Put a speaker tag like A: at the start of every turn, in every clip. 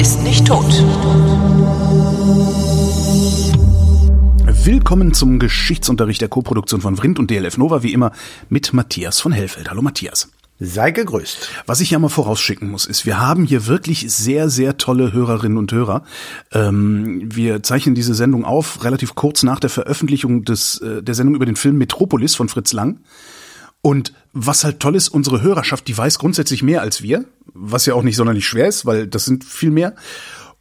A: ist nicht tot.
B: Willkommen zum Geschichtsunterricht der Koproduktion von Vrindt und DLF Nova, wie immer mit Matthias von Hellfeld. Hallo Matthias.
C: Sei gegrüßt.
B: Was ich ja mal vorausschicken muss, ist, wir haben hier wirklich sehr, sehr tolle Hörerinnen und Hörer. Ähm, wir zeichnen diese Sendung auf, relativ kurz nach der Veröffentlichung des, äh, der Sendung über den Film Metropolis von Fritz Lang. Und was halt toll ist, unsere Hörerschaft, die weiß grundsätzlich mehr als wir, was ja auch nicht sonderlich schwer ist, weil das sind viel mehr.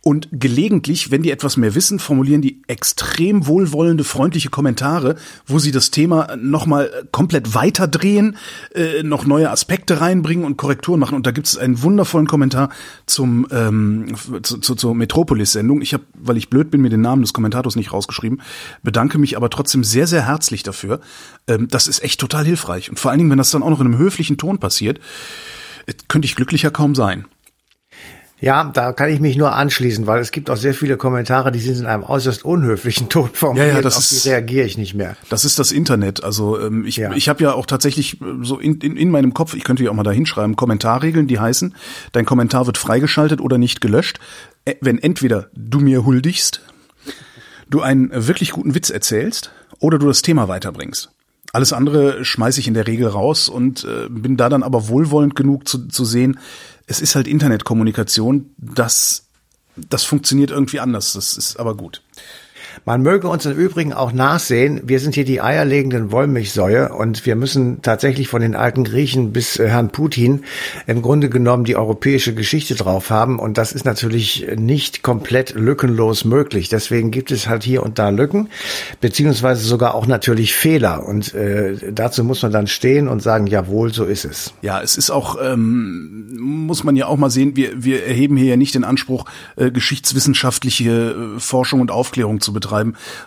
B: Und gelegentlich, wenn die etwas mehr wissen, formulieren die extrem wohlwollende, freundliche Kommentare, wo sie das Thema nochmal komplett weiterdrehen, äh, noch neue Aspekte reinbringen und Korrekturen machen. Und da gibt es einen wundervollen Kommentar zum ähm, zu, zu, zur Metropolis-Sendung. Ich habe, weil ich blöd bin, mir den Namen des Kommentators nicht rausgeschrieben, bedanke mich aber trotzdem sehr, sehr herzlich dafür. Ähm, das ist echt total hilfreich. Und vor allen Dingen, wenn das dann auch noch in einem höflichen Ton passiert, äh, könnte ich glücklicher kaum sein.
C: Ja, da kann ich mich nur anschließen, weil es gibt auch sehr viele Kommentare, die sind in einem äußerst unhöflichen Ton formuliert.
B: Ja, ja, das
C: auf
B: ist,
C: die reagiere ich nicht mehr.
B: Das ist das Internet. Also ähm, ich,
C: Ja.
B: ich habe ja auch tatsächlich äh, so in, in, in meinem Kopf, ich könnte ja auch mal da hinschreiben, Kommentarregeln, die heißen, dein Kommentar wird freigeschaltet oder nicht gelöscht, wenn entweder du mir huldigst, du einen wirklich guten Witz erzählst oder du das Thema weiterbringst. Alles andere schmeiße ich in der Regel raus und äh, bin da dann aber wohlwollend genug zu, zu sehen, es ist halt Internetkommunikation, das, das funktioniert irgendwie anders. Das ist aber gut.
C: Man möge uns im Übrigen auch nachsehen, wir sind hier die eierlegenden Wollmilchsäue und wir müssen tatsächlich von den alten Griechen bis äh, Herrn Putin im Grunde genommen die europäische Geschichte drauf haben und das ist natürlich nicht komplett lückenlos möglich. Deswegen gibt es halt hier und da Lücken, beziehungsweise sogar auch natürlich Fehler und äh, dazu muss man dann stehen und sagen, jawohl, so ist es.
B: Ja, es ist auch, ähm, muss man ja auch mal sehen, wir, wir erheben hier ja nicht den Anspruch, äh, geschichtswissenschaftliche äh, Forschung und Aufklärung zu betreiben,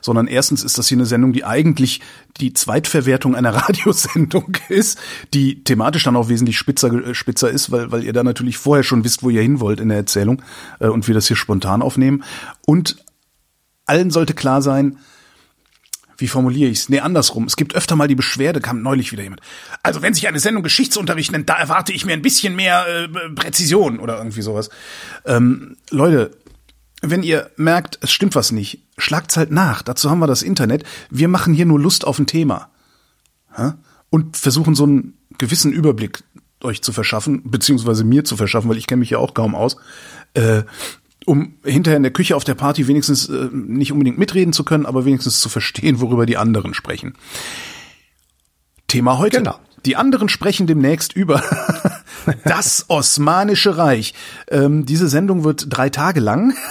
B: sondern erstens ist das hier eine Sendung, die eigentlich die Zweitverwertung einer Radiosendung ist, die thematisch dann auch wesentlich spitzer, äh, spitzer ist, weil, weil ihr da natürlich vorher schon wisst, wo ihr hin wollt in der Erzählung äh, und wir das hier spontan aufnehmen. Und allen sollte klar sein, wie formuliere ich's? Nee, andersrum. Es gibt öfter mal die Beschwerde, kam neulich wieder jemand. Also wenn sich eine Sendung Geschichtsunterricht nennt, da erwarte ich mir ein bisschen mehr äh, Präzision oder irgendwie sowas. Ähm, Leute, wenn ihr merkt, es stimmt was nicht, schlagt's halt nach. Dazu haben wir das Internet. Wir machen hier nur Lust auf ein Thema. Und versuchen so einen gewissen Überblick euch zu verschaffen, beziehungsweise mir zu verschaffen, weil ich kenne mich ja auch kaum aus. Äh, um hinterher in der Küche auf der Party wenigstens äh, nicht unbedingt mitreden zu können, aber wenigstens zu verstehen, worüber die anderen sprechen. Thema heute.
C: Genau.
B: Die anderen sprechen demnächst über das Osmanische Reich. Ähm, diese Sendung wird drei Tage lang.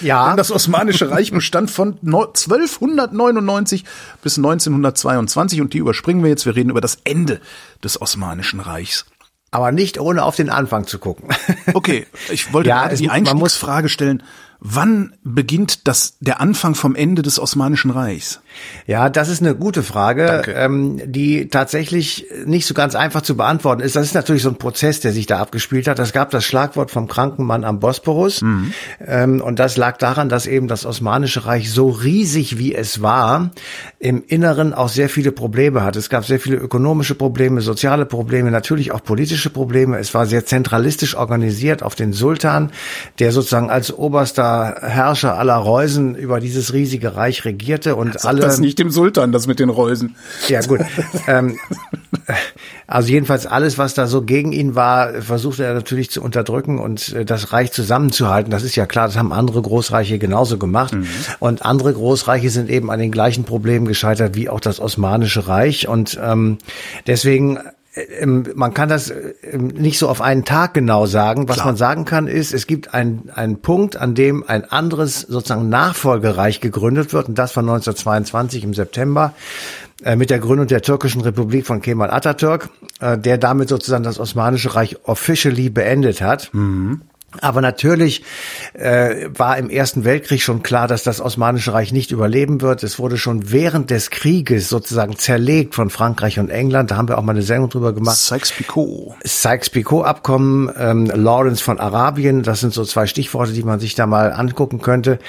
C: Ja,
B: das Osmanische Reich bestand von neu- 1299 bis 1922 und die überspringen wir jetzt. Wir reden über das Ende des Osmanischen Reichs.
C: aber nicht ohne auf den Anfang zu gucken.
B: Okay, ich wollte
C: Ja,
B: gerade die Einstiegsfrage stellen. Wann beginnt das, der Anfang vom Ende des Osmanischen Reichs?
C: Ja, das ist eine gute Frage, ähm, die tatsächlich nicht so ganz einfach zu beantworten ist. Das ist natürlich so ein Prozess, der sich da abgespielt hat. Es gab das Schlagwort vom kranken Mann am Bosporus. Ähm, und das lag daran, dass eben das Osmanische Reich so riesig wie es war, im Inneren auch sehr viele Probleme hatte. Es gab sehr viele ökonomische Probleme, soziale Probleme, natürlich auch politische Probleme. Es war sehr zentralistisch organisiert auf den Sultan, der sozusagen als oberster Herrscher aller Reusen über dieses riesige Reich regierte und
B: Sag
C: alle
B: das nicht dem Sultan, das mit den Reusen.
C: ja, gut. ähm, also jedenfalls alles, was da so gegen ihn war, versuchte er natürlich zu unterdrücken und äh, das Reich zusammenzuhalten. Das ist ja klar, das haben andere Großreiche genauso gemacht. Und andere Großreiche sind eben an den gleichen Problemen gescheitert wie auch das Osmanische Reich. Und ähm, deswegen man kann das ähm, nicht so auf einen Tag genau sagen. Was
B: Klar.
C: man sagen kann, ist, es gibt einen, einen Punkt, an dem ein anderes sozusagen Nachfolgereich gegründet wird, und das war 1922 im September äh, mit der Gründung der türkischen Republik von Kemal Atatürk, äh, der damit sozusagen das Osmanische Reich officially beendet hat. Aber natürlich äh, war im Ersten Weltkrieg schon klar, dass das Osmanische Reich nicht überleben wird. Es wurde schon während des Krieges sozusagen zerlegt von Frankreich und England. Da haben wir auch mal eine Sendung drüber gemacht.
B: Sykes-Picot.
C: Sykes-Picot-Abkommen, ähm, Lawrence von Arabien, das sind so zwei Stichworte, die man sich da mal angucken könnte.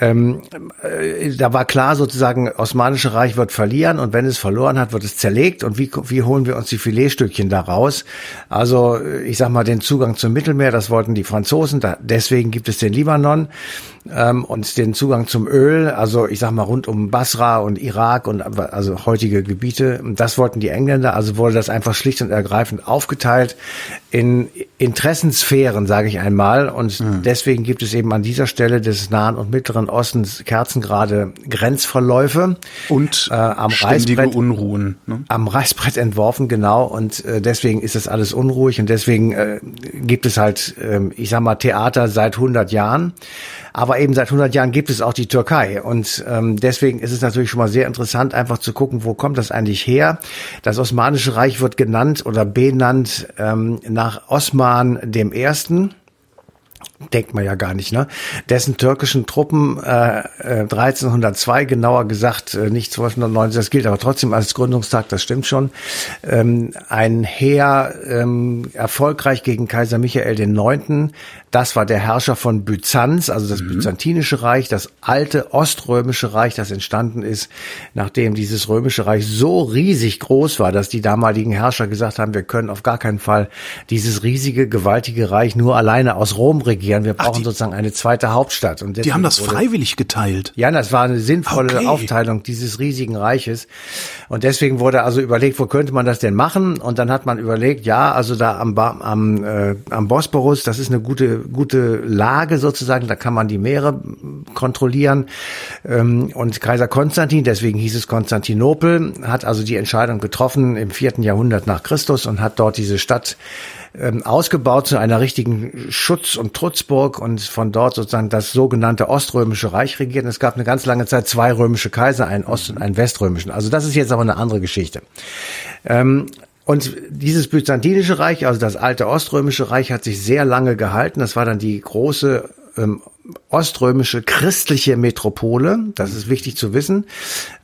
C: Ähm, äh, da war klar sozusagen, Osmanische Reich wird verlieren und wenn es verloren hat, wird es zerlegt und wie, wie holen wir uns die Filetstückchen da raus? Also äh, ich sag mal, den Zugang zum Mittelmeer, das wollten die Franzosen Franzosen. Da, deswegen gibt es den Libanon ähm, und den Zugang zum Öl. Also ich sag mal rund um Basra und Irak und also heutige Gebiete. Das wollten die Engländer. Also wurde das einfach schlicht und ergreifend aufgeteilt in Interessensphären, sage ich einmal. Und mhm. deswegen gibt es eben an dieser Stelle des Nahen und Mittleren Ostens kerzengerade Grenzverläufe
B: und äh, am Reißbrett Unruhen.
C: Ne? Am Reißbrett entworfen, genau. Und äh, deswegen ist das alles unruhig und deswegen äh, gibt es halt, äh, ich sag mal, Theater seit 100 Jahren. Aber eben seit 100 Jahren gibt es auch die Türkei. Und ähm, deswegen ist es natürlich schon mal sehr interessant, einfach zu gucken, wo kommt das eigentlich her. Das Osmanische Reich wird genannt oder benannt ähm, nach Osman dem Ersten denkt man ja gar nicht, ne? Dessen türkischen Truppen äh, 1302, äh, genauer gesagt äh, nicht 1290, das gilt aber trotzdem als Gründungstag, das stimmt schon, ähm, ein Heer ähm, erfolgreich gegen Kaiser Michael IX. Das war der Herrscher von Byzanz, also das mhm. byzantinische Reich, das alte oströmische Reich, das entstanden ist, nachdem dieses römische Reich so riesig groß war, dass die damaligen Herrscher gesagt haben, wir können auf gar keinen Fall dieses riesige, gewaltige Reich nur alleine aus Rom regieren. Wir brauchen Ach, die, sozusagen eine zweite Hauptstadt.
B: Und die haben das freiwillig geteilt.
C: Ja, das war eine sinnvolle okay. Aufteilung dieses riesigen Reiches. Und deswegen wurde also überlegt, wo könnte man das denn machen? Und dann hat man überlegt, ja, also da am, am, äh, am Bosporus, das ist eine gute, gute Lage sozusagen, da kann man die Meere kontrollieren. Ähm, und Kaiser Konstantin, deswegen hieß es Konstantinopel, hat also die Entscheidung getroffen im vierten Jahrhundert nach Christus und hat dort diese Stadt ähm, ausgebaut zu einer richtigen Schutz- und Trutzburg und von dort sozusagen das sogenannte Oströmische Reich regiert. Und es gab eine ganz lange Zeit zwei römische Kaiser, einen Ost- und einen Weströmischen. Also das ist jetzt aber eine andere Geschichte. Ähm, und dieses Byzantinische Reich, also das alte Oströmische Reich, hat sich sehr lange gehalten. Das war dann die große ähm, oströmische christliche Metropole. Das ist wichtig zu wissen,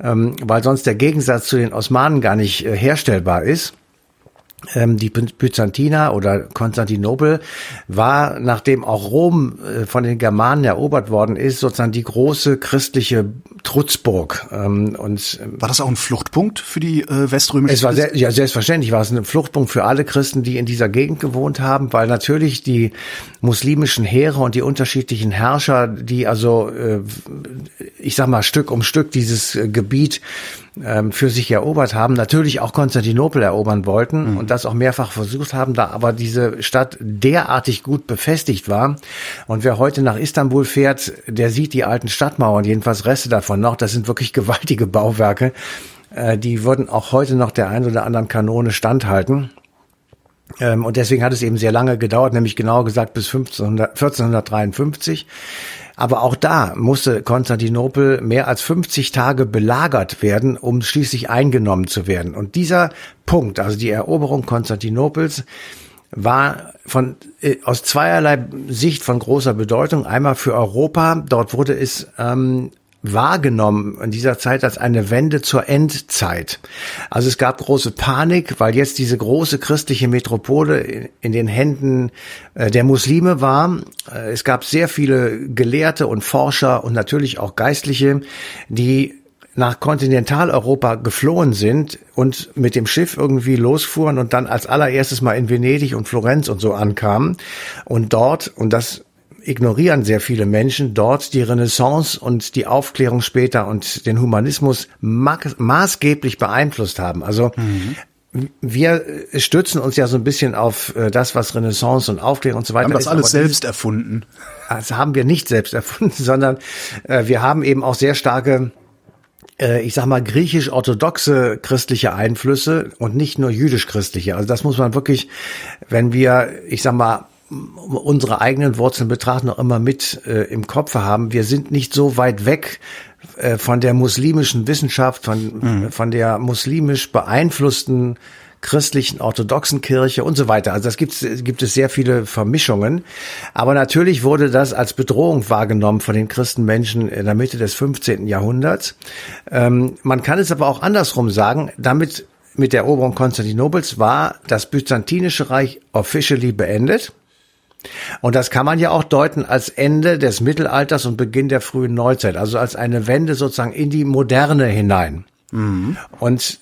C: ähm, weil sonst der Gegensatz zu den Osmanen gar nicht äh, herstellbar ist die Byzantiner oder Konstantinopel war, nachdem auch Rom äh, von den Germanen erobert worden ist, sozusagen die große christliche Trutzburg.
B: Ähm, und ähm, war das auch ein Fluchtpunkt für die äh, weströmische?
C: Es war sehr, ja selbstverständlich war es ein Fluchtpunkt für alle Christen, die in dieser Gegend gewohnt haben, weil natürlich die muslimischen Heere und die unterschiedlichen Herrscher, die also äh, ich sag mal Stück um Stück dieses Gebiet ähm, für sich erobert haben, natürlich auch Konstantinopel erobern wollten mhm. und das auch mehrfach versucht haben, da aber diese Stadt derartig gut befestigt war. Und wer heute nach Istanbul fährt, der sieht die alten Stadtmauern, jedenfalls Reste davon noch. Das sind wirklich gewaltige Bauwerke. Äh, die würden auch heute noch der ein oder anderen Kanone standhalten. Ähm, und deswegen hat es eben sehr lange gedauert, nämlich genauer gesagt bis 1500, 1453. Aber auch da musste Konstantinopel mehr als 50 Tage belagert werden, um schließlich eingenommen zu werden. Und dieser Punkt, also die Eroberung Konstantinopels, war von äh, aus zweierlei Sicht von großer Bedeutung. Einmal für Europa, dort wurde es ähm, wahrgenommen in dieser Zeit als eine Wende zur Endzeit. Also es gab große Panik, weil jetzt diese große christliche Metropole in den Händen äh, der Muslime war. Äh, es gab sehr viele Gelehrte und Forscher und natürlich auch Geistliche, die nach Kontinentaleuropa geflohen sind und mit dem Schiff irgendwie losfuhren und dann als allererstes mal in Venedig und Florenz und so ankamen und dort, und das ignorieren sehr viele Menschen dort die Renaissance und die Aufklärung später und den Humanismus maßgeblich beeinflusst haben. Also mhm. Wir stützen uns ja so ein bisschen auf äh, das, was Renaissance und Aufklärung und so weiter
B: haben das alles selbst erfunden.
C: Das haben wir nicht selbst erfunden, sondern äh, wir haben eben auch sehr starke äh, ich sag mal, griechisch-orthodoxe christliche Einflüsse und nicht nur jüdisch-christliche. Also das muss man wirklich, wenn wir, ich sag mal, unsere eigenen Wurzeln betrachten, auch immer mit äh, im Kopf haben. Wir sind nicht so weit weg äh, von der muslimischen Wissenschaft, von, mhm. von der muslimisch beeinflussten christlichen orthodoxen Kirche und so weiter. Also das gibt, gibt es sehr viele Vermischungen. Aber natürlich wurde das als Bedrohung wahrgenommen von den Christenmenschen in der Mitte des 15. Jahrhunderts. Ähm, man kann es aber auch andersrum sagen, damit mit der Eroberung Konstantinopels war das Byzantinische Reich officially beendet. Und das kann man ja auch deuten als Ende des Mittelalters und Beginn der frühen Neuzeit, also als eine Wende sozusagen in die Moderne hinein. Mhm. Und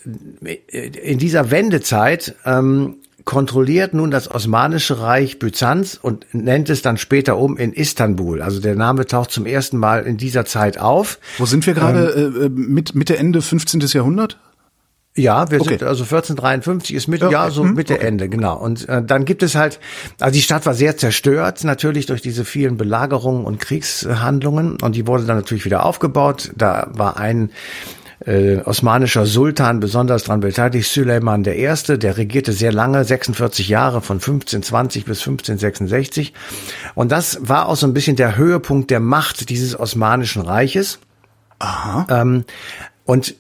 C: in dieser Wendezeit ähm, kontrolliert nun das Osmanische Reich Byzanz und nennt es dann später um in Istanbul. Also der Name taucht zum ersten Mal in dieser Zeit auf.
B: Wo sind wir gerade? Ähm, äh, mit Mitte Ende 15. Jahrhundert?
C: Ja, wir okay. sind also 1453 ist Mitte, ja, ja so hm, Mitte okay. Ende, genau. Und äh, dann gibt es halt, also die Stadt war sehr zerstört, natürlich durch diese vielen Belagerungen und Kriegshandlungen und die wurde dann natürlich wieder aufgebaut. Da war ein äh, osmanischer Sultan besonders dran beteiligt, Süleyman I., der regierte sehr lange, 46 Jahre, von 1520 bis 1566. Und das war auch so ein bisschen der Höhepunkt der Macht dieses Osmanischen Reiches. Aha. Ähm, und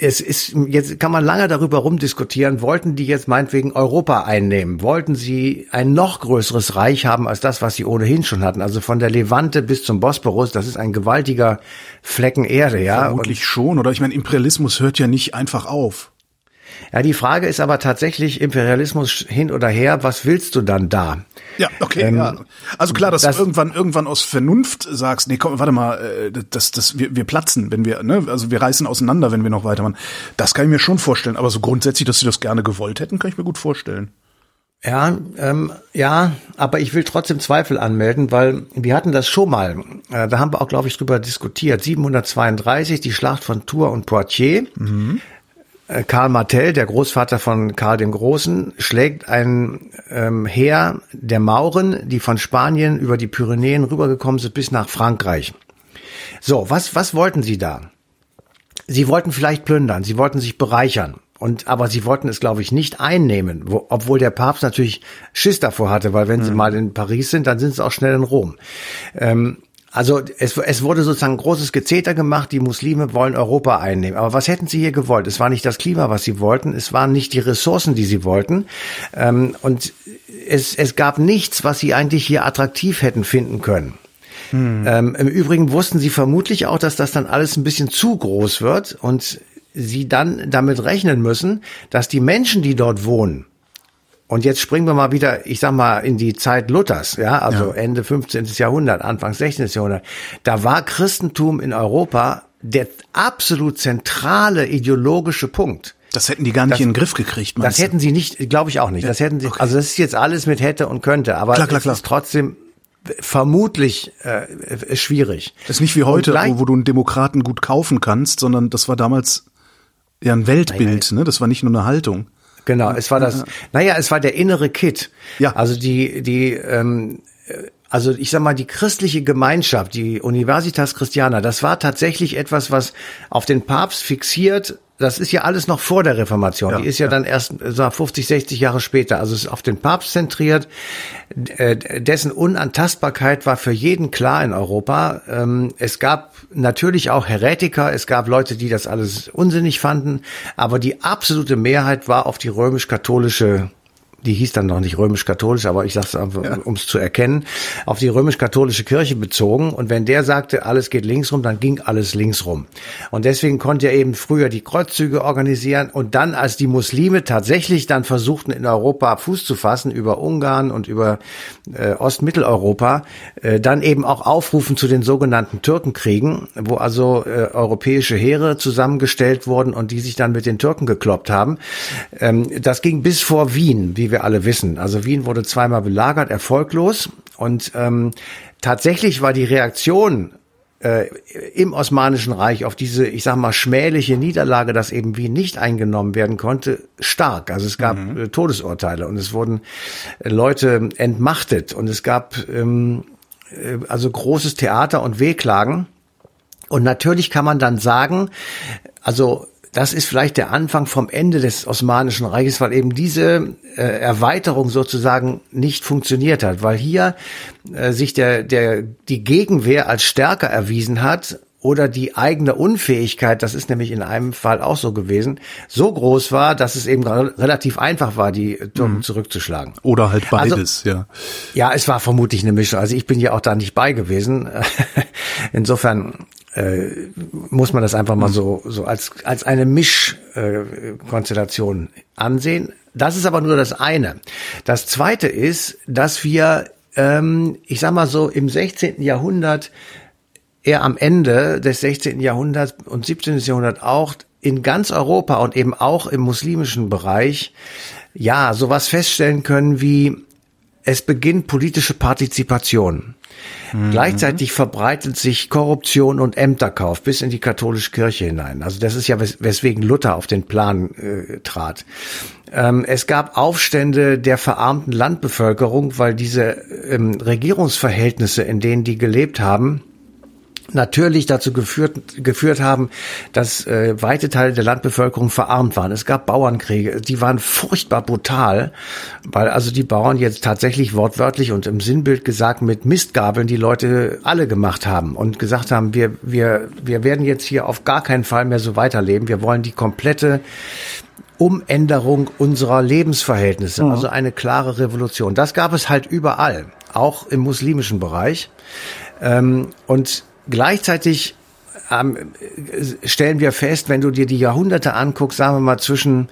C: es ist, jetzt kann man lange darüber rumdiskutieren, wollten die jetzt meinetwegen Europa einnehmen? Wollten sie ein noch größeres Reich haben als das, was sie ohnehin schon hatten? Also von der Levante bis zum Bosporus, das ist ein gewaltiger Flecken Erde, ja?
B: Vermutlich Und schon, oder? Ich meine, Imperialismus hört ja nicht einfach auf.
C: Ja, die Frage ist aber tatsächlich Imperialismus hin oder her, was willst du dann da?
B: Ja, okay, ähm, ja. Also klar, dass das, du irgendwann irgendwann aus Vernunft sagst, nee, komm, warte mal, äh, das das wir, wir platzen, wenn wir, ne, also wir reißen auseinander, wenn wir noch weitermachen. Das kann ich mir schon vorstellen, aber so grundsätzlich, dass sie das gerne gewollt hätten, kann ich mir gut vorstellen.
C: Ja, ähm, ja, aber ich will trotzdem Zweifel anmelden, weil wir hatten das schon mal. Äh, da haben wir auch, glaube ich, drüber diskutiert. 732, die Schlacht von Tours und Poitiers. Mhm. Äh, Karl Martel, der Großvater von Karl dem Großen, schlägt ein ähm, Heer der Mauren, die von Spanien über die Pyrenäen rübergekommen sind bis nach Frankreich. So, was, was wollten sie da? Sie wollten vielleicht plündern, sie wollten sich bereichern. Und, aber sie wollten es, glaube ich, nicht einnehmen, wo, obwohl der Papst natürlich Schiss davor hatte, weil wenn mhm. sie mal in Paris sind, dann sind sie auch schnell in Rom. Ähm, also es, es wurde sozusagen großes Gezeter gemacht, die Muslime wollen Europa einnehmen. Aber was hätten sie hier gewollt? Es war nicht das Klima, was sie wollten, es waren nicht die Ressourcen, die sie wollten. Ähm, und es, es gab nichts, was sie eigentlich hier attraktiv hätten finden können. Hm. Ähm, Im Übrigen wussten sie vermutlich auch, dass das dann alles ein bisschen zu groß wird und sie dann damit rechnen müssen, dass die Menschen, die dort wohnen, und jetzt springen wir mal wieder, ich sag mal, in die Zeit Luthers, ja, also ja. Ende 15. Jahrhundert, Anfang 16. Jahrhundert. Da war Christentum in Europa der absolut zentrale ideologische Punkt.
B: Das hätten die gar nicht das, in den Griff gekriegt.
C: Das hätten sie nicht, glaube ich auch nicht. Das hätten sie, okay. also das ist jetzt alles mit hätte und könnte, aber klar, klar, klar. es ist trotzdem vermutlich äh, schwierig.
B: Das ist nicht wie heute, wo, wo, du einen Demokraten gut kaufen kannst, sondern das war damals ja ein Weltbild, ne? Das war nicht nur eine Haltung.
C: Genau, es war das, naja, es war der innere Kit. Ja. Also die, die, ähm, also ich sag mal, die christliche Gemeinschaft, die Universitas Christiana, das war tatsächlich etwas, was auf den Papst fixiert das ist ja alles noch vor der Reformation. Ja, die ist ja, ja, dann erst so 50, 60 Jahre später. Also es ist auf den Papst zentriert. Äh, dessen Unantastbarkeit war für jeden klar in Europa. Ähm, es gab natürlich auch Heretiker. Es gab Leute, die das alles unsinnig fanden. Aber die absolute Mehrheit war auf die römisch-katholische die hieß dann noch nicht römisch-katholisch, aber ich sage es einfach, ja. um es zu erkennen, auf die römisch-katholische Kirche bezogen. Und wenn der sagte, alles geht links rum, dann ging alles links rum. Und deswegen konnte er eben früher die Kreuzzüge organisieren und dann, als die Muslime tatsächlich dann versuchten, in Europa Fuß zu fassen, über Ungarn und über äh, Ostmitteleuropa, äh, dann eben auch aufrufen zu den sogenannten Türkenkriegen, wo also äh, europäische Heere zusammengestellt wurden und die sich dann mit den Türken gekloppt haben. Ähm, das ging bis vor Wien, wie wir alle wissen. Also Wien wurde zweimal belagert, erfolglos. Und ähm, tatsächlich war die Reaktion äh, im Osmanischen Reich auf diese, ich sag mal, schmähliche Niederlage, dass eben Wien nicht eingenommen werden konnte, stark. Also es gab mhm. äh, Todesurteile und es wurden äh, Leute entmachtet und es gab ähm, äh, also großes Theater und Wehklagen. Und natürlich kann man dann sagen, also das ist vielleicht der Anfang vom Ende des Osmanischen Reiches, weil eben diese äh, Erweiterung sozusagen nicht funktioniert hat, weil hier äh, sich der, der, die Gegenwehr als stärker erwiesen hat oder die eigene Unfähigkeit, das ist nämlich in einem Fall auch so gewesen, so groß war, dass es eben relativ einfach war, die Türken mhm. zurückzuschlagen.
B: Oder halt beides, also, ja.
C: Ja, es war vermutlich eine Mischung. Also ich bin ja auch da nicht bei gewesen. Insofern äh, muss man das einfach mal so, so als, als eine Mischkonstellation äh, ansehen. Das ist aber nur das eine. Das zweite ist, dass wir, ähm, ich sag mal so, im 16. Jahrhundert, eher am Ende des 16. Jahrhunderts und 17. Jahrhundert auch in ganz Europa und eben auch im muslimischen Bereich ja sowas feststellen können wie es beginnt politische Partizipation. Mhm. Gleichzeitig verbreitet sich Korruption und Ämterkauf bis in die katholische Kirche hinein. Also das ist ja wes weswegen Luther auf den Plan äh, trat. Ähm, es gab Aufstände der verarmten Landbevölkerung, weil diese ähm, Regierungsverhältnisse, in denen die gelebt haben, natürlich dazu geführt, geführt haben, dass äh, weite Teile der Landbevölkerung verarmt waren. Es gab Bauernkriege, die waren furchtbar brutal, weil also die Bauern jetzt tatsächlich wortwörtlich und im Sinnbild gesagt mit Mistgabeln die Leute alle gemacht haben und gesagt haben, wir, wir, wir werden jetzt hier auf gar keinen Fall mehr so weiterleben. Wir wollen die komplette Umänderung unserer Lebensverhältnisse, also eine klare Revolution. Das gab es halt überall, auch im muslimischen Bereich. Ähm, und Gleichzeitig ähm, stellen wir fest, wenn du dir die Jahrhunderte anguckst, sagen wir mal zwischen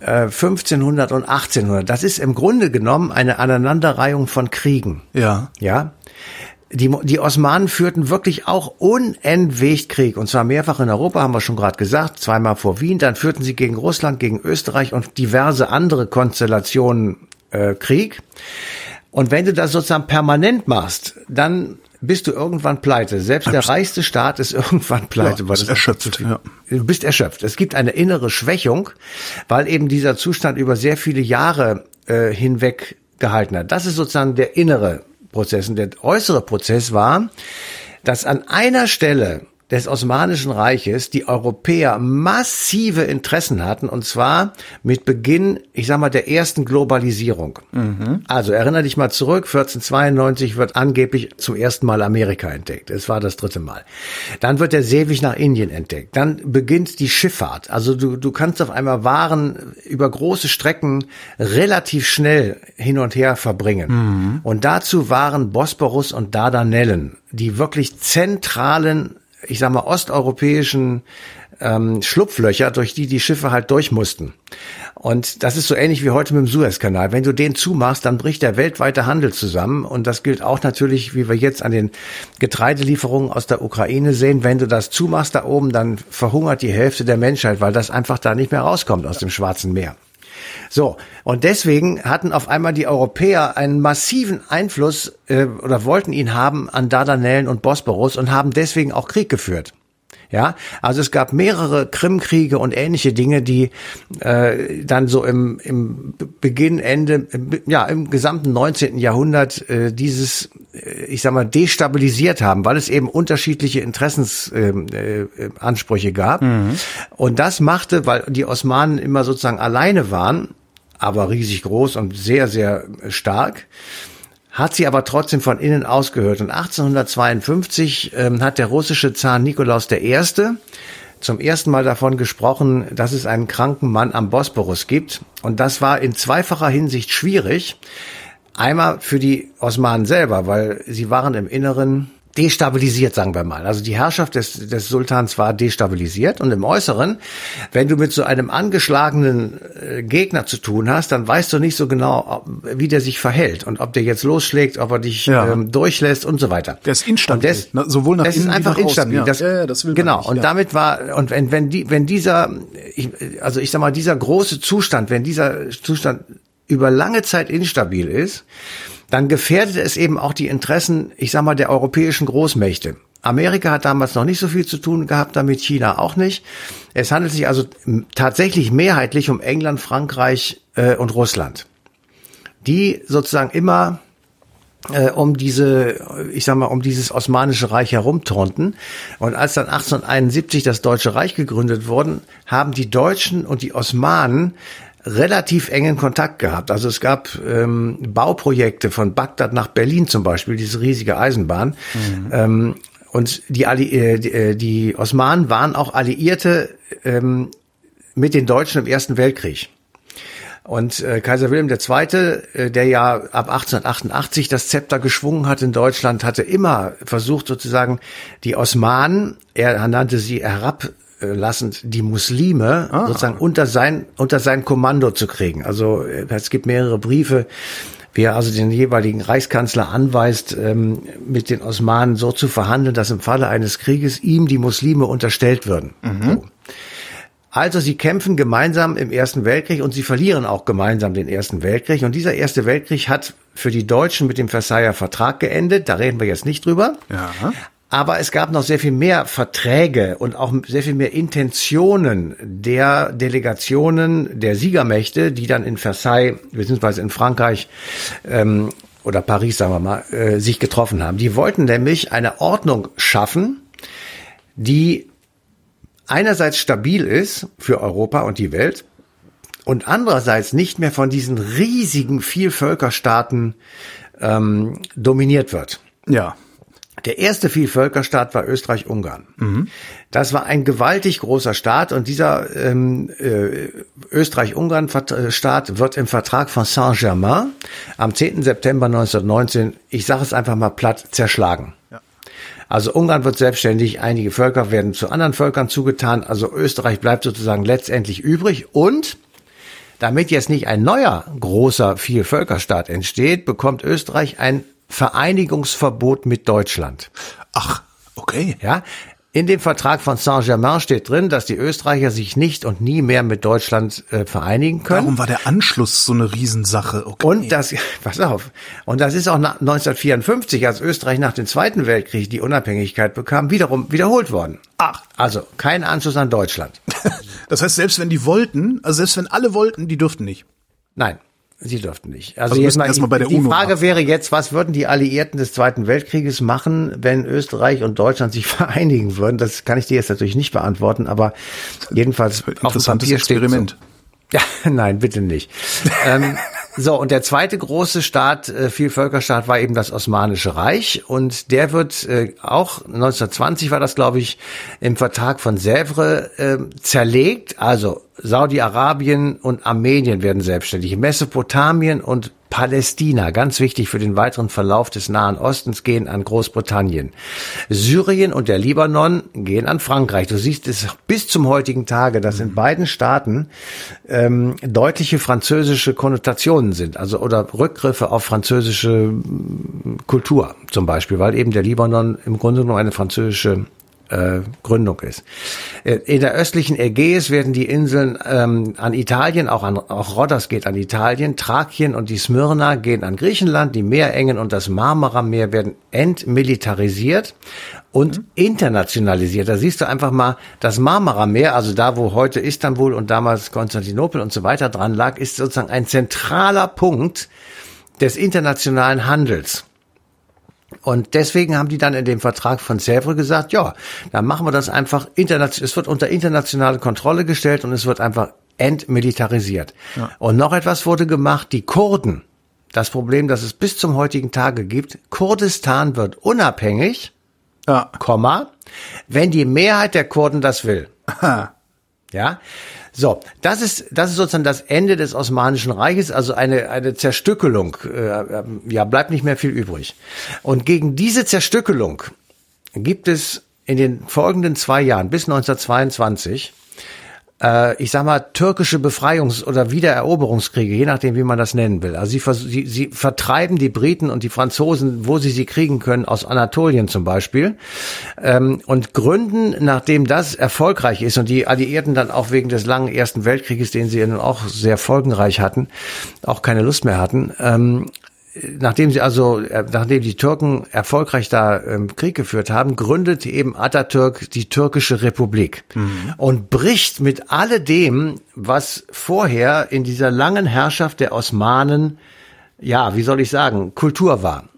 C: äh, 1500 und 1800, das ist im Grunde genommen eine Aneinanderreihung von Kriegen.
B: Ja.
C: Ja. Die, die Osmanen führten wirklich auch unentwegt Krieg. Und zwar mehrfach in Europa, haben wir schon gerade gesagt, zweimal vor Wien. Dann führten sie gegen Russland, gegen Österreich und diverse andere Konstellationen äh, Krieg. Und wenn du das sozusagen permanent machst, dann bist du irgendwann pleite. Selbst der reichste Staat ist irgendwann pleite.
B: Ja, weil das erschöpft. Ja.
C: Du bist erschöpft. Es gibt eine innere Schwächung, weil eben dieser Zustand über sehr viele Jahre äh, hinweg gehalten hat. Das ist sozusagen der innere Prozess. Und der äußere Prozess war, dass an einer Stelle des Osmanischen Reiches die Europäer massive Interessen hatten, und zwar mit Beginn, ich sag mal, der ersten Globalisierung. Mhm. Also erinnere dich mal zurück, 1492 wird angeblich zum ersten Mal Amerika entdeckt. Es war das dritte Mal. Dann wird der Seeweg nach Indien entdeckt. Dann beginnt die Schifffahrt. Also du, du kannst auf einmal Waren über große Strecken relativ schnell hin und her verbringen. Mhm. Und dazu waren Bosporus und Dardanellen die wirklich zentralen ich sag mal, osteuropäischen ähm, Schlupflöcher, durch die die Schiffe halt durch mussten. Und das ist so ähnlich wie heute mit dem Suezkanal. Wenn du den zumachst, dann bricht der weltweite Handel zusammen. Und das gilt auch natürlich, wie wir jetzt an den Getreidelieferungen aus der Ukraine sehen. Wenn du das zumachst da oben, dann verhungert die Hälfte der Menschheit, weil das einfach da nicht mehr rauskommt aus dem Schwarzen Meer. So, und deswegen hatten auf einmal die Europäer einen massiven Einfluss äh, oder wollten ihn haben an Dardanellen und Bosporus und haben deswegen auch Krieg geführt. Ja, also es gab mehrere Krimkriege und ähnliche Dinge, die äh, dann so im, im Beginn, Ende, ja, im gesamten 19. Jahrhundert äh, dieses, äh, ich sag mal, destabilisiert haben, weil es eben unterschiedliche Interessensansprüche äh, äh, gab. Mhm. Und das machte, weil die Osmanen immer sozusagen alleine waren, aber riesig groß und sehr, sehr stark, hat sie aber trotzdem von innen ausgehört. Und 1852 ähm, hat der russische Zar Nikolaus I. zum ersten Mal davon gesprochen, dass es einen kranken Mann am Bosporus gibt. Und das war in zweifacher Hinsicht schwierig. Einmal für die Osmanen selber, weil sie waren im Inneren destabilisiert, sagen wir mal. Also die Herrschaft des, des Sultans war destabilisiert und im Äußeren, wenn du mit so einem angeschlagenen äh, Gegner zu tun hast, dann weißt du nicht so genau, wie der sich verhält und ob der jetzt losschlägt, ob er dich ja. ähm, durchlässt und so weiter.
B: Der ist instabil,
C: des, ne, sowohl nach
B: innen ist einfach wie nach instabil.
C: Ja. Das, ja, ja, das will genau. Nicht, und damit war und wenn wenn die wenn dieser ich, also ich sag mal dieser große Zustand, wenn dieser Zustand über lange Zeit instabil ist, dann gefährdet es eben auch die Interessen, ich sag mal, der europäischen Großmächte. Amerika hat damals noch nicht so viel zu tun gehabt, damit China auch nicht. Es handelt sich also tatsächlich mehrheitlich um England, Frankreich äh, und Russland, die sozusagen immer äh, um diese, ich sag mal, um dieses Osmanische Reich herumturnten. Und als dann 1871 das Deutsche Reich gegründet wurden, haben die Deutschen und die Osmanen relativ engen Kontakt gehabt. Also es gab ähm, Bauprojekte von Bagdad nach Berlin zum Beispiel, diese riesige Eisenbahn. Mhm. Ähm, und die, Alli äh, die, äh, die Osmanen waren auch Alliierte ähm, mit den Deutschen im Ersten Weltkrieg. Und äh, Kaiser Wilhelm II., äh, der ja ab 1888 das Zepter geschwungen hat in Deutschland, hatte immer versucht sozusagen die Osmanen, er nannte sie herab lassend die Muslime ah. sozusagen unter sein unter sein Kommando zu kriegen. Also äh, es gibt mehrere Briefe, wie er also den jeweiligen Reichskanzler anweist, ähm, mit den Osmanen so zu verhandeln, dass im Falle eines Krieges ihm die Muslime unterstellt würden. Mhm. So. Also sie kämpfen gemeinsam im Ersten Weltkrieg und sie verlieren auch gemeinsam den Ersten Weltkrieg. Und dieser Erste Weltkrieg hat für die Deutschen mit dem Versailler Vertrag geendet. Da reden wir jetzt nicht drüber.
B: Ja.
C: Aber es gab noch sehr viel mehr Verträge und auch sehr viel mehr Intentionen der Delegationen der Siegermächte, die dann in Versailles beziehungsweise in Frankreich ähm, oder Paris, sagen wir mal, äh, sich getroffen haben. Die wollten nämlich eine Ordnung schaffen, die einerseits stabil ist für Europa und die Welt und andererseits nicht mehr von diesen riesigen Vielvölkerstaaten ähm, dominiert wird.
B: Ja.
C: Der erste Vielvölkerstaat war Österreich-Ungarn. Mhm. Das war ein gewaltig großer Staat und dieser ähm, äh, Österreich-Ungarn-Staat wird im Vertrag von Saint-Germain am 10. September 1919, ich sage es einfach mal platt, zerschlagen. Ja. Also Ungarn wird selbstständig, einige Völker werden zu anderen Völkern zugetan, also Österreich bleibt sozusagen letztendlich übrig und damit jetzt nicht ein neuer großer Vielvölkerstaat entsteht, bekommt Österreich ein Vereinigungsverbot mit Deutschland.
B: Ach, okay.
C: Ja, in dem Vertrag von Saint-Germain steht drin, dass die Österreicher sich nicht und nie mehr mit Deutschland äh, vereinigen können.
B: Warum war der Anschluss so eine Riesensache?
C: Okay. Und das, pass auf, und das ist auch 1954, als Österreich nach dem Zweiten Weltkrieg die Unabhängigkeit bekam, wiederum wiederholt worden.
B: Ach.
C: Also kein Anschluss an Deutschland.
B: das heißt, selbst wenn die wollten, also selbst wenn alle wollten, die dürften nicht.
C: Nein. Sie dürften nicht. Also, also jetzt mal, bei der die UNO Frage machen. wäre jetzt, was würden die Alliierten des Zweiten Weltkrieges machen, wenn Österreich und Deutschland sich vereinigen würden? Das kann ich dir jetzt natürlich nicht beantworten, aber jedenfalls
B: auf dem Papier Experiment.
C: Steht so. Ja, nein, bitte nicht. ähm, so, und der zweite große Staat, äh, Vielvölkerstaat, war eben das Osmanische Reich. Und der wird äh, auch 1920 war das, glaube ich, im Vertrag von Sèvres äh, zerlegt. Also Saudi-Arabien und Armenien werden selbstständig. Mesopotamien und Palästina, ganz wichtig für den weiteren Verlauf des Nahen Ostens, gehen an Großbritannien. Syrien und der Libanon gehen an Frankreich. Du siehst es bis zum heutigen Tage, dass in beiden Staaten ähm, deutliche französische Konnotationen sind, also oder Rückgriffe auf französische Kultur zum Beispiel, weil eben der Libanon im Grunde nur eine französische äh, Gründung ist. Äh, in der östlichen Ägäis werden die Inseln ähm, an Italien, auch an auch Rhodos geht an Italien, Thrakien und die Smyrna gehen an Griechenland, die Meerengen und das Marmara-Meer werden entmilitarisiert und mhm. internationalisiert. Da siehst du einfach mal, das Marmara-Meer, also da, wo heute Istanbul und damals Konstantinopel und so weiter dran lag, ist sozusagen ein zentraler Punkt des internationalen Handels. Und deswegen haben die dann in dem Vertrag von Sèvres gesagt, ja, dann machen wir das einfach international, es wird unter internationale Kontrolle gestellt und es wird einfach entmilitarisiert. Ja. Und noch etwas wurde gemacht, die Kurden, das Problem, das es bis zum heutigen Tage gibt, Kurdistan wird unabhängig, ja. Komma, wenn die Mehrheit der Kurden das will. Aha. Ja, so, das ist, das ist sozusagen das Ende des Osmanischen Reiches, also eine, eine Zerstückelung. Äh, ja, bleibt nicht mehr viel übrig. Und gegen diese Zerstückelung gibt es in den folgenden zwei Jahren bis 1922 äh, ich sag mal, türkische Befreiungs- oder Wiedereroberungskriege, je nachdem, wie man das nennen will. Also sie, sie, sie vertreiben die Briten und die Franzosen, wo sie sie kriegen können, aus Anatolien zum Beispiel, ähm, und gründen, nachdem das erfolgreich ist und die Alliierten dann auch wegen des langen Ersten Weltkrieges, den sie ja nun auch sehr folgenreich hatten, auch keine Lust mehr hatten, ähm, nachdem sie also, äh, nachdem die Türken erfolgreich da ähm, Krieg geführt haben, gründet eben Atatürk die türkische Republik mhm. und bricht mit alledem, was vorher in dieser langen Herrschaft der Osmanen, ja, wie soll ich sagen, Kultur war.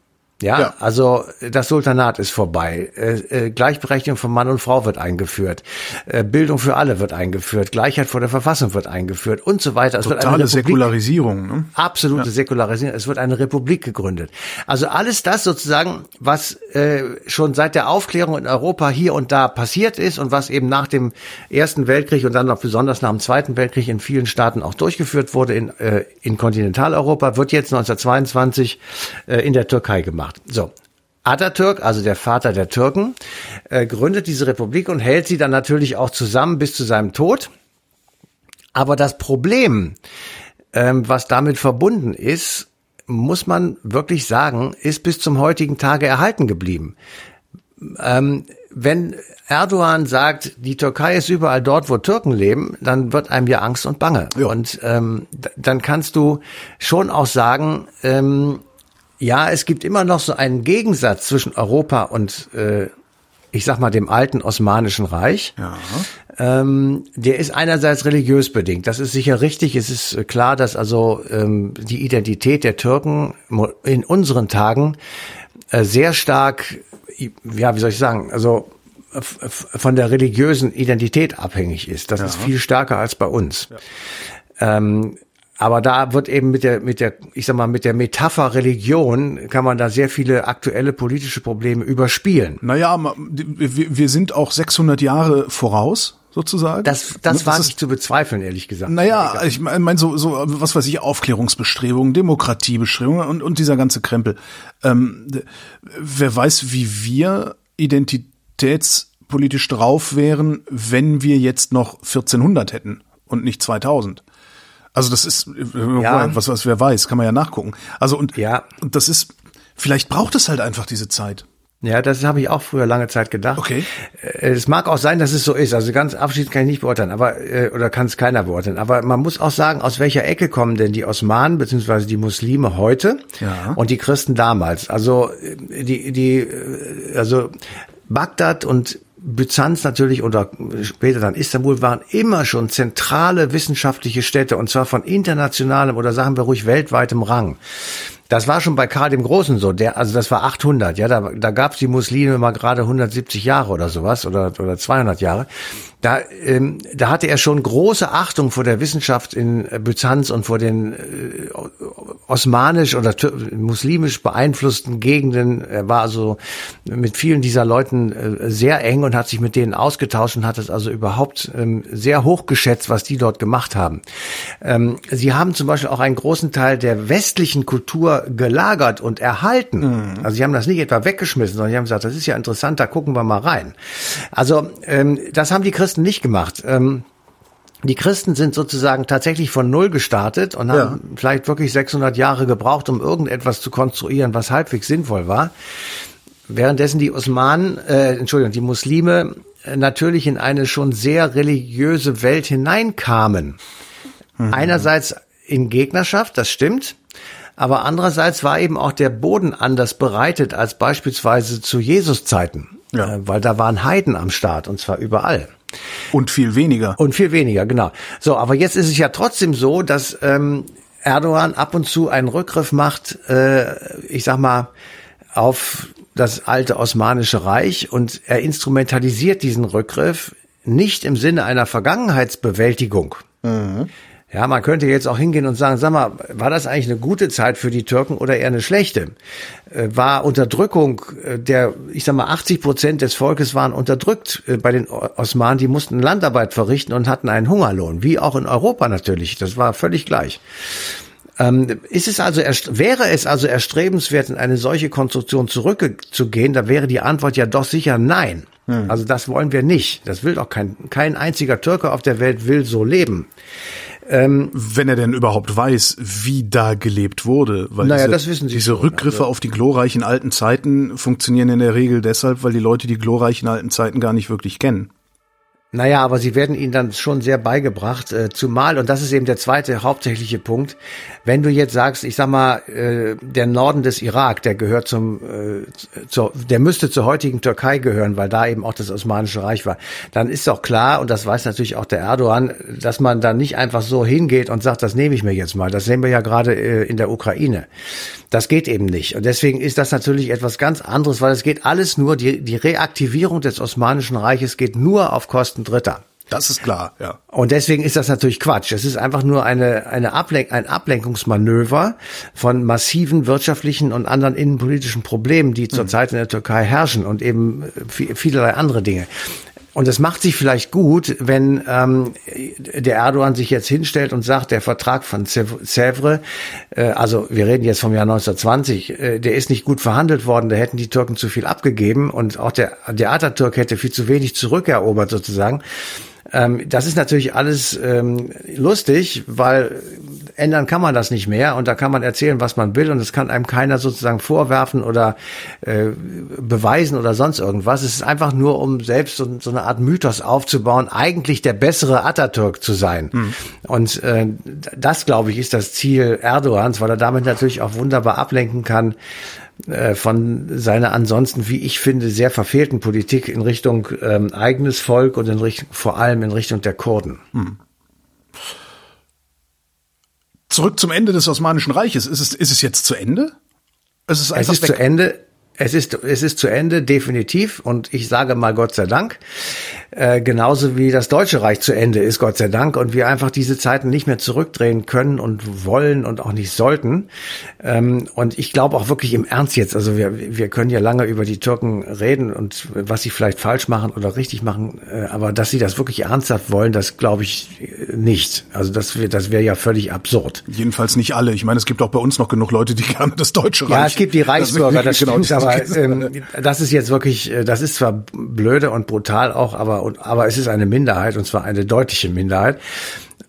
C: Ja, ja, also das Sultanat ist vorbei. Äh, äh, Gleichberechtigung von Mann und Frau wird eingeführt. Äh, Bildung für alle wird eingeführt. Gleichheit vor der Verfassung wird eingeführt und so weiter.
B: Es Totale wird eine Republik, Säkularisierung. Ne?
C: Absolute ja. Säkularisierung. Es wird eine Republik gegründet. Also alles das sozusagen, was äh, schon seit der Aufklärung in Europa hier und da passiert ist und was eben nach dem Ersten Weltkrieg und dann noch besonders nach dem Zweiten Weltkrieg in vielen Staaten auch durchgeführt wurde in, äh, in Kontinentaleuropa, wird jetzt 1922 äh, in der Türkei gemacht gemacht. So. Atatürk, also der Vater der Türken, äh, gründet diese Republik und hält sie dann natürlich auch zusammen bis zu seinem Tod. Aber das Problem, ähm, was damit verbunden ist, muss man wirklich sagen, ist bis zum heutigen Tage erhalten geblieben. ähm, wenn Erdogan sagt, die Türkei ist überall dort, wo Türken leben, dann wird einem ja Angst und Bange. Ja. Und ähm, dann kannst du schon auch sagen, ähm, ja, es gibt immer noch so einen Gegensatz zwischen Europa und äh, ich sag mal dem alten Osmanischen Reich. Ja. Ähm, der ist einerseits religiös bedingt. Das ist sicher richtig. Es ist klar, dass also ähm, die Identität der Türken in unseren Tagen äh, sehr stark ja, wie soll ich sagen, also von der religiösen Identität abhängig ist. Das ja. ist viel stärker als bei uns. Ja. Ähm, aber da wird eben mit der, mit der, ich sag mal, mit der Metapher Religion kann man da sehr viele aktuelle politische Probleme überspielen.
B: Naja, wir sind auch 600 Jahre voraus sozusagen.
C: Das, das ne, war das nicht zu bezweifeln, ehrlich gesagt.
B: Naja, ich meine so, so, was weiß ich, Aufklärungsbestrebungen, Demokratiebestrebungen und, und dieser ganze Krempel. Ähm, wer weiß, wie wir identitätspolitisch drauf wären, wenn wir jetzt noch 1400 hätten und nicht 2000. Also das ist, ja. was, was wer weiß, kann man ja nachgucken. Also und, ja. und das ist, vielleicht braucht es halt einfach diese Zeit.
C: Ja, das habe ich auch früher lange Zeit gedacht.
B: Okay.
C: Äh, es mag auch sein, dass es so ist. Also ganz abschließend kann ich nicht beurteilen, aber äh, oder kann es keiner beurteilen. Aber man muss auch sagen, aus welcher Ecke kommen denn die Osmanen beziehungsweise die Muslime heute ja. und die Christen damals? Also äh, die die also Bagdad und Byzanz natürlich oder später dann Istanbul waren immer schon zentrale wissenschaftliche Städte und zwar von internationalem oder sagen wir ruhig weltweitem Rang. Das war schon bei Karl dem Großen so. Der, also das war 800. Ja, da, da gab die Muslime mal gerade 170 Jahre oder sowas oder oder 200 Jahre. Da, ähm, da hatte er schon große Achtung vor der Wissenschaft in Byzanz und vor den äh, osmanisch oder muslimisch beeinflussten Gegenden. Er war also mit vielen dieser Leuten äh, sehr eng und hat sich mit denen ausgetauscht und hat es also überhaupt ähm, sehr hoch geschätzt, was die dort gemacht haben. Ähm, sie haben zum Beispiel auch einen großen Teil der westlichen Kultur gelagert und erhalten. Mhm. Also sie haben das nicht etwa weggeschmissen, sondern sie haben gesagt, das ist ja interessant, da gucken wir mal rein. Also ähm, das haben die Christen nicht gemacht. Ähm, die Christen sind sozusagen tatsächlich von Null gestartet und haben ja. vielleicht wirklich 600 Jahre gebraucht, um irgendetwas zu konstruieren, was halbwegs sinnvoll war. Währenddessen die Osmanen, äh, Entschuldigung, die Muslime äh, natürlich in eine schon sehr religiöse Welt hineinkamen. Mhm. Einerseits in Gegnerschaft, das stimmt. Aber andererseits war eben auch der Boden anders bereitet als beispielsweise zu Jesus Zeiten. Ja. Äh, weil da waren Heiden am Start und zwar überall.
B: Und viel weniger.
C: Und viel weniger, genau. So, aber jetzt ist es ja trotzdem so, dass ähm, Erdogan ab und zu einen Rückgriff macht, äh, ich sag mal, auf das alte Osmanische Reich und er instrumentalisiert diesen Rückgriff nicht im Sinne einer Vergangenheitsbewältigung. Mhm. Ja, man könnte jetzt auch hingehen und sagen, sag mal, war das eigentlich eine gute Zeit für die Türken oder eher eine schlechte? Äh, war Unterdrückung äh, der, ich sag mal, 80 Prozent des Volkes waren unterdrückt äh, bei den Osmanen, die mussten Landarbeit verrichten und hatten einen Hungerlohn, wie auch in Europa natürlich. Das war völlig gleich. Ähm, ist es also, wäre es also erstrebenswert, in eine solche Konstruktion zurückzugehen, da wäre die Antwort ja doch sicher nein. Hm. Also das wollen wir nicht. Das will doch kein, kein einziger Türke auf der Welt will so leben.
B: Ähm, Wenn er denn überhaupt weiß, wie da gelebt wurde.
C: Weil naja, diese, das wissen Sie
B: Diese schon, Rückgriffe also. auf die glorreichen alten Zeiten funktionieren in der Regel deshalb, weil die Leute die glorreichen alten Zeiten gar nicht wirklich kennen.
C: Naja, aber sie werden ihnen dann schon sehr beigebracht, äh, zumal, und das ist eben der zweite hauptsächliche Punkt, wenn du jetzt sagst, ich sag mal, äh, der Norden des Irak, der gehört zum, äh, zur, der müsste zur heutigen Türkei gehören, weil da eben auch das Osmanische Reich war, dann ist doch klar, und das weiß natürlich auch der Erdogan, dass man da nicht einfach so hingeht und sagt, das nehme ich mir jetzt mal. Das sehen wir ja gerade äh, in der Ukraine. Das geht eben nicht. Und deswegen ist das natürlich etwas ganz anderes, weil es geht alles nur, die, die Reaktivierung des Osmanischen Reiches geht nur auf Kosten Dritter.
B: Das ist klar, ja.
C: Und deswegen ist das natürlich Quatsch. Es ist einfach nur eine, eine Ablen ein Ablenkungsmanöver von massiven wirtschaftlichen und anderen innenpolitischen Problemen, die zurzeit in der Türkei herrschen und eben vielerlei andere Dinge. Und es macht sich vielleicht gut, wenn ähm, der Erdogan sich jetzt hinstellt und sagt, der Vertrag von Sèvres, äh, also wir reden jetzt vom Jahr 1920, äh, der ist nicht gut verhandelt worden, da hätten die Türken zu viel abgegeben und auch der, der Atatürk hätte viel zu wenig zurückerobert sozusagen. Ähm, das ist natürlich alles ähm, lustig, weil ändern kann man das nicht mehr und da kann man erzählen, was man will und es kann einem keiner sozusagen vorwerfen oder äh, beweisen oder sonst irgendwas. Es ist einfach nur, um selbst so, so eine Art Mythos aufzubauen, eigentlich der bessere Atatürk zu sein. Mhm. Und äh, das, glaube ich, ist das Ziel Erdogans, weil er damit natürlich auch wunderbar ablenken kann von seiner ansonsten, wie ich finde, sehr verfehlten Politik in Richtung ähm, eigenes Volk und in Richtung, vor allem in Richtung der Kurden. Hm.
B: Zurück zum Ende des Osmanischen Reiches. Ist es, ist es jetzt zu Ende?
C: Es ist, es ist zu Ende. Es ist, es ist zu Ende, definitiv. Und ich sage mal Gott sei Dank. Äh, genauso wie das Deutsche Reich zu Ende ist, Gott sei Dank, und wir einfach diese Zeiten nicht mehr zurückdrehen können und wollen und auch nicht sollten. Ähm, und ich glaube auch wirklich im Ernst jetzt, also wir, wir können ja lange über die Türken reden und was sie vielleicht falsch machen oder richtig machen, äh, aber dass sie das wirklich ernsthaft wollen, das glaube ich nicht. Also das wäre das wäre ja völlig absurd.
B: Jedenfalls nicht alle. Ich meine, es gibt auch bei uns noch genug Leute, die gerne das Deutsche Reich.
C: Ja, es gibt die Reichsbürger, das, genau, stimmt, aber ähm, das ist jetzt wirklich, äh, das ist zwar blöde und brutal auch, aber und, aber es ist eine Minderheit und zwar eine deutliche Minderheit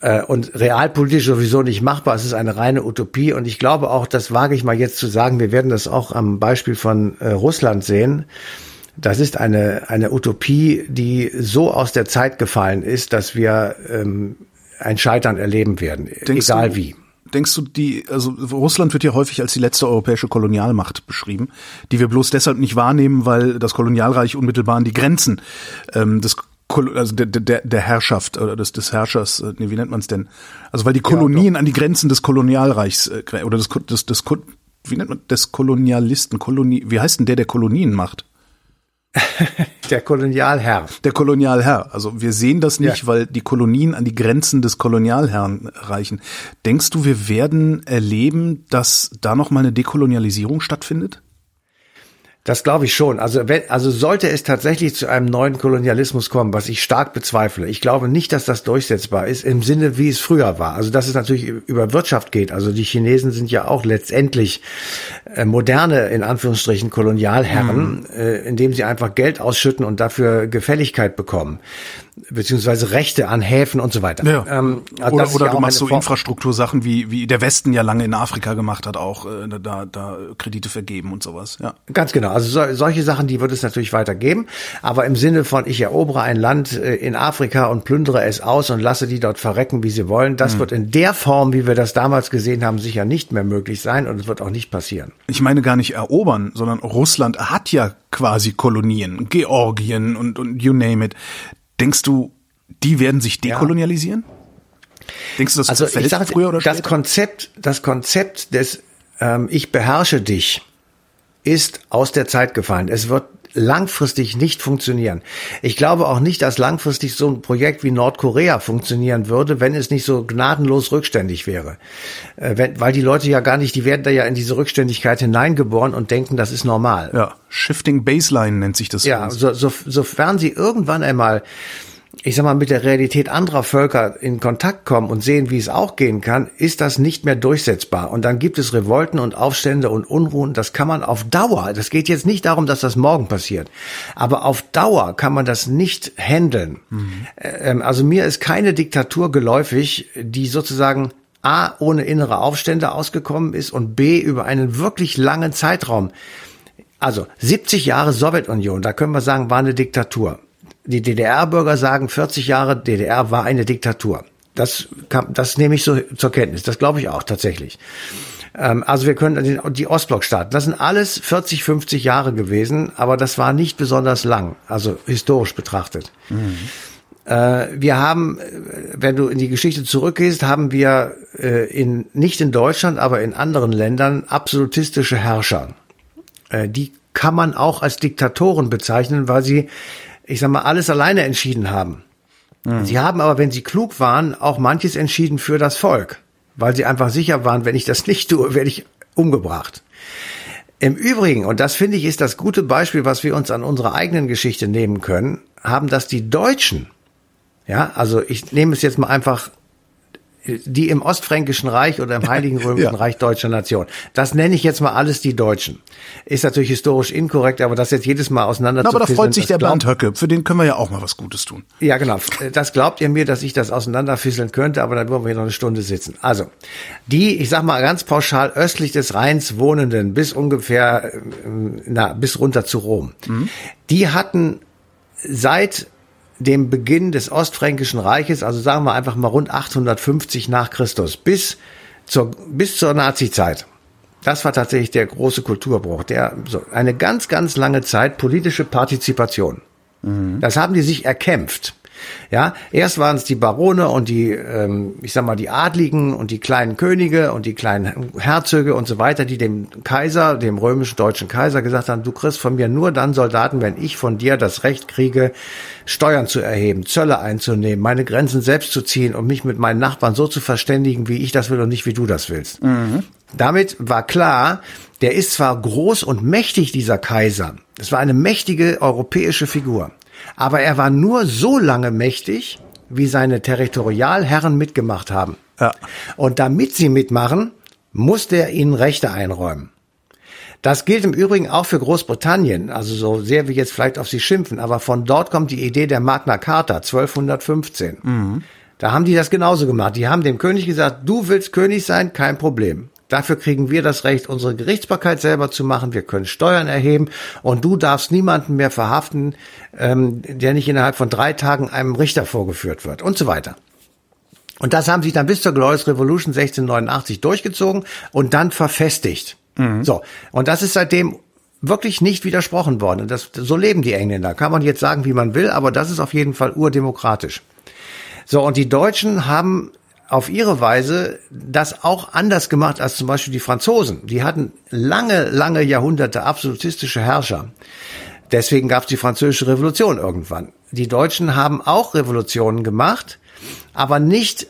C: äh, und realpolitisch sowieso nicht machbar. Es ist eine reine Utopie und ich glaube auch, das wage ich mal jetzt zu sagen, wir werden das auch am Beispiel von äh, Russland sehen. Das ist eine, eine Utopie, die so aus der Zeit gefallen ist, dass wir ähm, ein Scheitern erleben werden, Denkst egal du, wie
B: denkst du, die, also Russland wird ja häufig als die letzte europäische Kolonialmacht beschrieben, die wir bloß deshalb nicht wahrnehmen, weil das Kolonialreich unmittelbar an die Grenzen ähm, des also der, der, der Herrschaft oder des, des Herrschers, äh, nee, wie nennt man es denn? Also weil die Kolonien ja, an die Grenzen des Kolonialreichs äh, oder des, des, des, wie nennt man des Kolonialisten, Kolonie, wie heißt denn der, der Kolonien macht?
C: der Kolonialherr.
B: Der Kolonialherr. Also wir sehen das nicht, ja. weil die Kolonien an die Grenzen des Kolonialherrn reichen. Denkst du, wir werden erleben, dass da noch mal eine Dekolonialisierung stattfindet?
C: Das glaube ich schon. Also, wenn, also sollte es tatsächlich zu einem neuen Kolonialismus kommen, was ich stark bezweifle. Ich glaube nicht, dass das durchsetzbar ist im Sinne, wie es früher war. Also, dass es natürlich über Wirtschaft geht. Also, die Chinesen sind ja auch letztendlich äh, moderne, in Anführungsstrichen, Kolonialherren, mhm. äh, indem sie einfach Geld ausschütten und dafür Gefälligkeit bekommen beziehungsweise Rechte an Häfen und so weiter.
B: Ja. Ähm, also oder oder ja du machst so Infrastruktursachen, wie, wie der Westen ja lange in Afrika gemacht hat, auch äh, da, da Kredite vergeben und sowas. Ja.
C: Ganz genau. Also so, solche Sachen, die wird es natürlich weitergeben. Aber im Sinne von, ich erobere ein Land äh, in Afrika und plündere es aus und lasse die dort verrecken, wie sie wollen, das mhm. wird in der Form, wie wir das damals gesehen haben, sicher nicht mehr möglich sein und es wird auch nicht passieren.
B: Ich meine gar nicht erobern, sondern Russland hat ja quasi Kolonien, Georgien und, und you name it. Denkst du, die werden sich dekolonialisieren? Ja. Denkst du, das
C: also ich sage, früher oder später? Das Konzept, das Konzept des ähm, Ich beherrsche dich ist aus der Zeit gefallen. Es wird langfristig nicht funktionieren. Ich glaube auch nicht, dass langfristig so ein Projekt wie Nordkorea funktionieren würde, wenn es nicht so gnadenlos rückständig wäre. Äh, wenn, weil die Leute ja gar nicht, die werden da ja in diese Rückständigkeit hineingeboren und denken, das ist normal.
B: Ja, Shifting Baseline nennt sich das.
C: Ja, so, so, sofern sie irgendwann einmal ich sag mal, mit der Realität anderer Völker in Kontakt kommen und sehen, wie es auch gehen kann, ist das nicht mehr durchsetzbar. Und dann gibt es Revolten und Aufstände und Unruhen. Das kann man auf Dauer, das geht jetzt nicht darum, dass das morgen passiert, aber auf Dauer kann man das nicht handeln. Mhm. Also mir ist keine Diktatur geläufig, die sozusagen A, ohne innere Aufstände ausgekommen ist und B, über einen wirklich langen Zeitraum. Also 70 Jahre Sowjetunion, da können wir sagen, war eine Diktatur die DDR-Bürger sagen, 40 Jahre DDR war eine Diktatur. Das, kann, das nehme ich so zur Kenntnis. Das glaube ich auch tatsächlich. Ähm, also wir können die Ostblockstaaten, das sind alles 40, 50 Jahre gewesen, aber das war nicht besonders lang, also historisch betrachtet. Mhm. Äh, wir haben, wenn du in die Geschichte zurückgehst, haben wir äh, in, nicht in Deutschland, aber in anderen Ländern absolutistische Herrscher. Äh, die kann man auch als Diktatoren bezeichnen, weil sie ich sag mal, alles alleine entschieden haben. Mhm. Sie haben aber, wenn sie klug waren, auch manches entschieden für das Volk, weil sie einfach sicher waren, wenn ich das nicht tue, werde ich umgebracht. Im Übrigen, und das finde ich ist das gute Beispiel, was wir uns an unserer eigenen Geschichte nehmen können, haben das die Deutschen, ja, also ich nehme es jetzt mal einfach die im Ostfränkischen Reich oder im Heiligen Römischen ja. Reich deutscher Nation. Das nenne ich jetzt mal alles die Deutschen. Ist natürlich historisch inkorrekt, aber das jetzt jedes Mal auseinander
B: Na, Aber da freut sich der Bernd Höcke. Für den können wir ja auch mal was Gutes tun.
C: Ja, genau. Das glaubt ihr mir, dass ich das auseinanderfisseln könnte, aber dann würden wir hier noch eine Stunde sitzen. Also, die, ich sag mal ganz pauschal, östlich des Rheins wohnenden, bis ungefähr, ähm, na, bis runter zu Rom, mhm. die hatten seit dem Beginn des Ostfränkischen Reiches, also sagen wir einfach mal rund 850 nach Christus, bis zur, bis zur Nazizeit. Das war tatsächlich der große Kulturbruch, der so eine ganz, ganz lange Zeit politische Partizipation. Mhm. Das haben die sich erkämpft. Ja, erst waren es die Barone und die, ähm, ich sag mal, die Adligen und die kleinen Könige und die kleinen Herzöge und so weiter, die dem Kaiser, dem römischen deutschen Kaiser gesagt haben, du kriegst von mir nur dann Soldaten, wenn ich von dir das Recht kriege, Steuern zu erheben, Zölle einzunehmen, meine Grenzen selbst zu ziehen und mich mit meinen Nachbarn so zu verständigen, wie ich das will und nicht wie du das willst. Mhm. Damit war klar, der ist zwar groß und mächtig, dieser Kaiser. Es war eine mächtige europäische Figur. Aber er war nur so lange mächtig, wie seine Territorialherren mitgemacht haben. Ja. Und damit sie mitmachen, musste er ihnen Rechte einräumen. Das gilt im Übrigen auch für Großbritannien, also so sehr wir jetzt vielleicht auf sie schimpfen, aber von dort kommt die Idee der Magna Carta 1215. Mhm. Da haben die das genauso gemacht. Die haben dem König gesagt, du willst König sein, kein Problem. Dafür kriegen wir das Recht, unsere Gerichtsbarkeit selber zu machen. Wir können Steuern erheben und du darfst niemanden mehr verhaften, ähm, der nicht innerhalb von drei Tagen einem Richter vorgeführt wird und so weiter. Und das haben sie dann bis zur Glorious Revolution 1689 durchgezogen und dann verfestigt. Mhm. So. Und das ist seitdem wirklich nicht widersprochen worden. das, so leben die Engländer. Kann man jetzt sagen, wie man will, aber das ist auf jeden Fall urdemokratisch. So, und die Deutschen haben auf ihre Weise das auch anders gemacht als zum Beispiel die Franzosen. Die hatten lange, lange Jahrhunderte absolutistische Herrscher. Deswegen gab es die französische Revolution irgendwann. Die Deutschen haben auch Revolutionen gemacht, aber nicht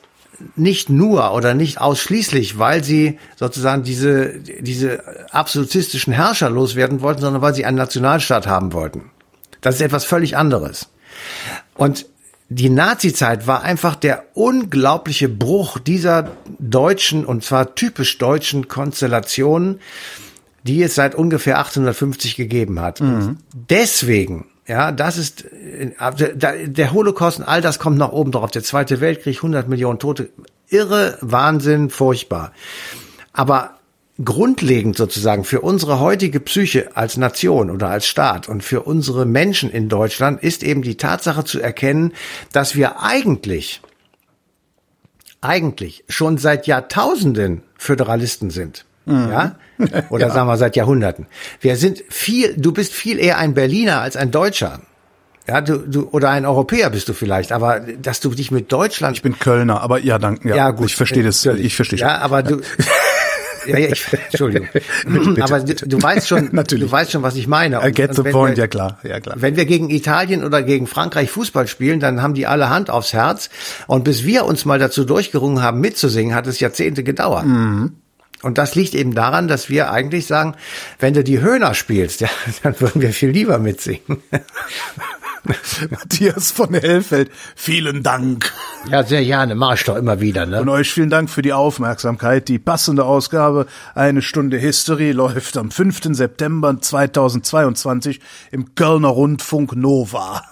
C: nicht nur oder nicht ausschließlich, weil sie sozusagen diese, diese absolutistischen Herrscher loswerden wollten, sondern weil sie einen Nationalstaat haben wollten. Das ist etwas völlig anderes. Und die Nazizeit war einfach der unglaubliche Bruch dieser deutschen und zwar typisch deutschen Konstellationen, die es seit ungefähr 1850 gegeben hat. Mhm. Deswegen, ja, das ist der Holocaust und all das kommt noch oben drauf. Der Zweite Weltkrieg, 100 Millionen Tote, irre, Wahnsinn, furchtbar. Aber grundlegend sozusagen für unsere heutige Psyche als Nation oder als Staat und für unsere Menschen in Deutschland ist eben die Tatsache zu erkennen, dass wir eigentlich, eigentlich schon seit Jahrtausenden Föderalisten sind. Mhm. Ja? Oder ja. sagen wir seit Jahrhunderten. Wir sind viel, du bist viel eher ein Berliner als ein Deutscher. Ja, du, du, oder ein Europäer bist du vielleicht, aber dass du dich mit Deutschland.
B: Ich bin Kölner, aber ja, danke. Ja, ja gut. Ich verstehe das. Ich verstehe.
C: Ja, aber du, ja, ja, ich, Entschuldigung. Bitte, Aber du, du, weißt schon, Natürlich. du weißt schon, was ich meine.
B: Und, I get the point, wir, ja klar, ja klar.
C: Wenn wir gegen Italien oder gegen Frankreich Fußball spielen, dann haben die alle Hand aufs Herz. Und bis wir uns mal dazu durchgerungen haben, mitzusingen, hat es Jahrzehnte gedauert. Mhm. Und das liegt eben daran, dass wir eigentlich sagen, wenn du die Höhner spielst, ja, dann würden wir viel lieber mitsingen.
B: Matthias von Hellfeld, vielen Dank.
C: Ja, sehr gerne, mach ich doch immer wieder. Ne?
B: Und euch vielen Dank für die Aufmerksamkeit. Die passende Ausgabe Eine Stunde History läuft am 5. September 2022 im Kölner Rundfunk Nova.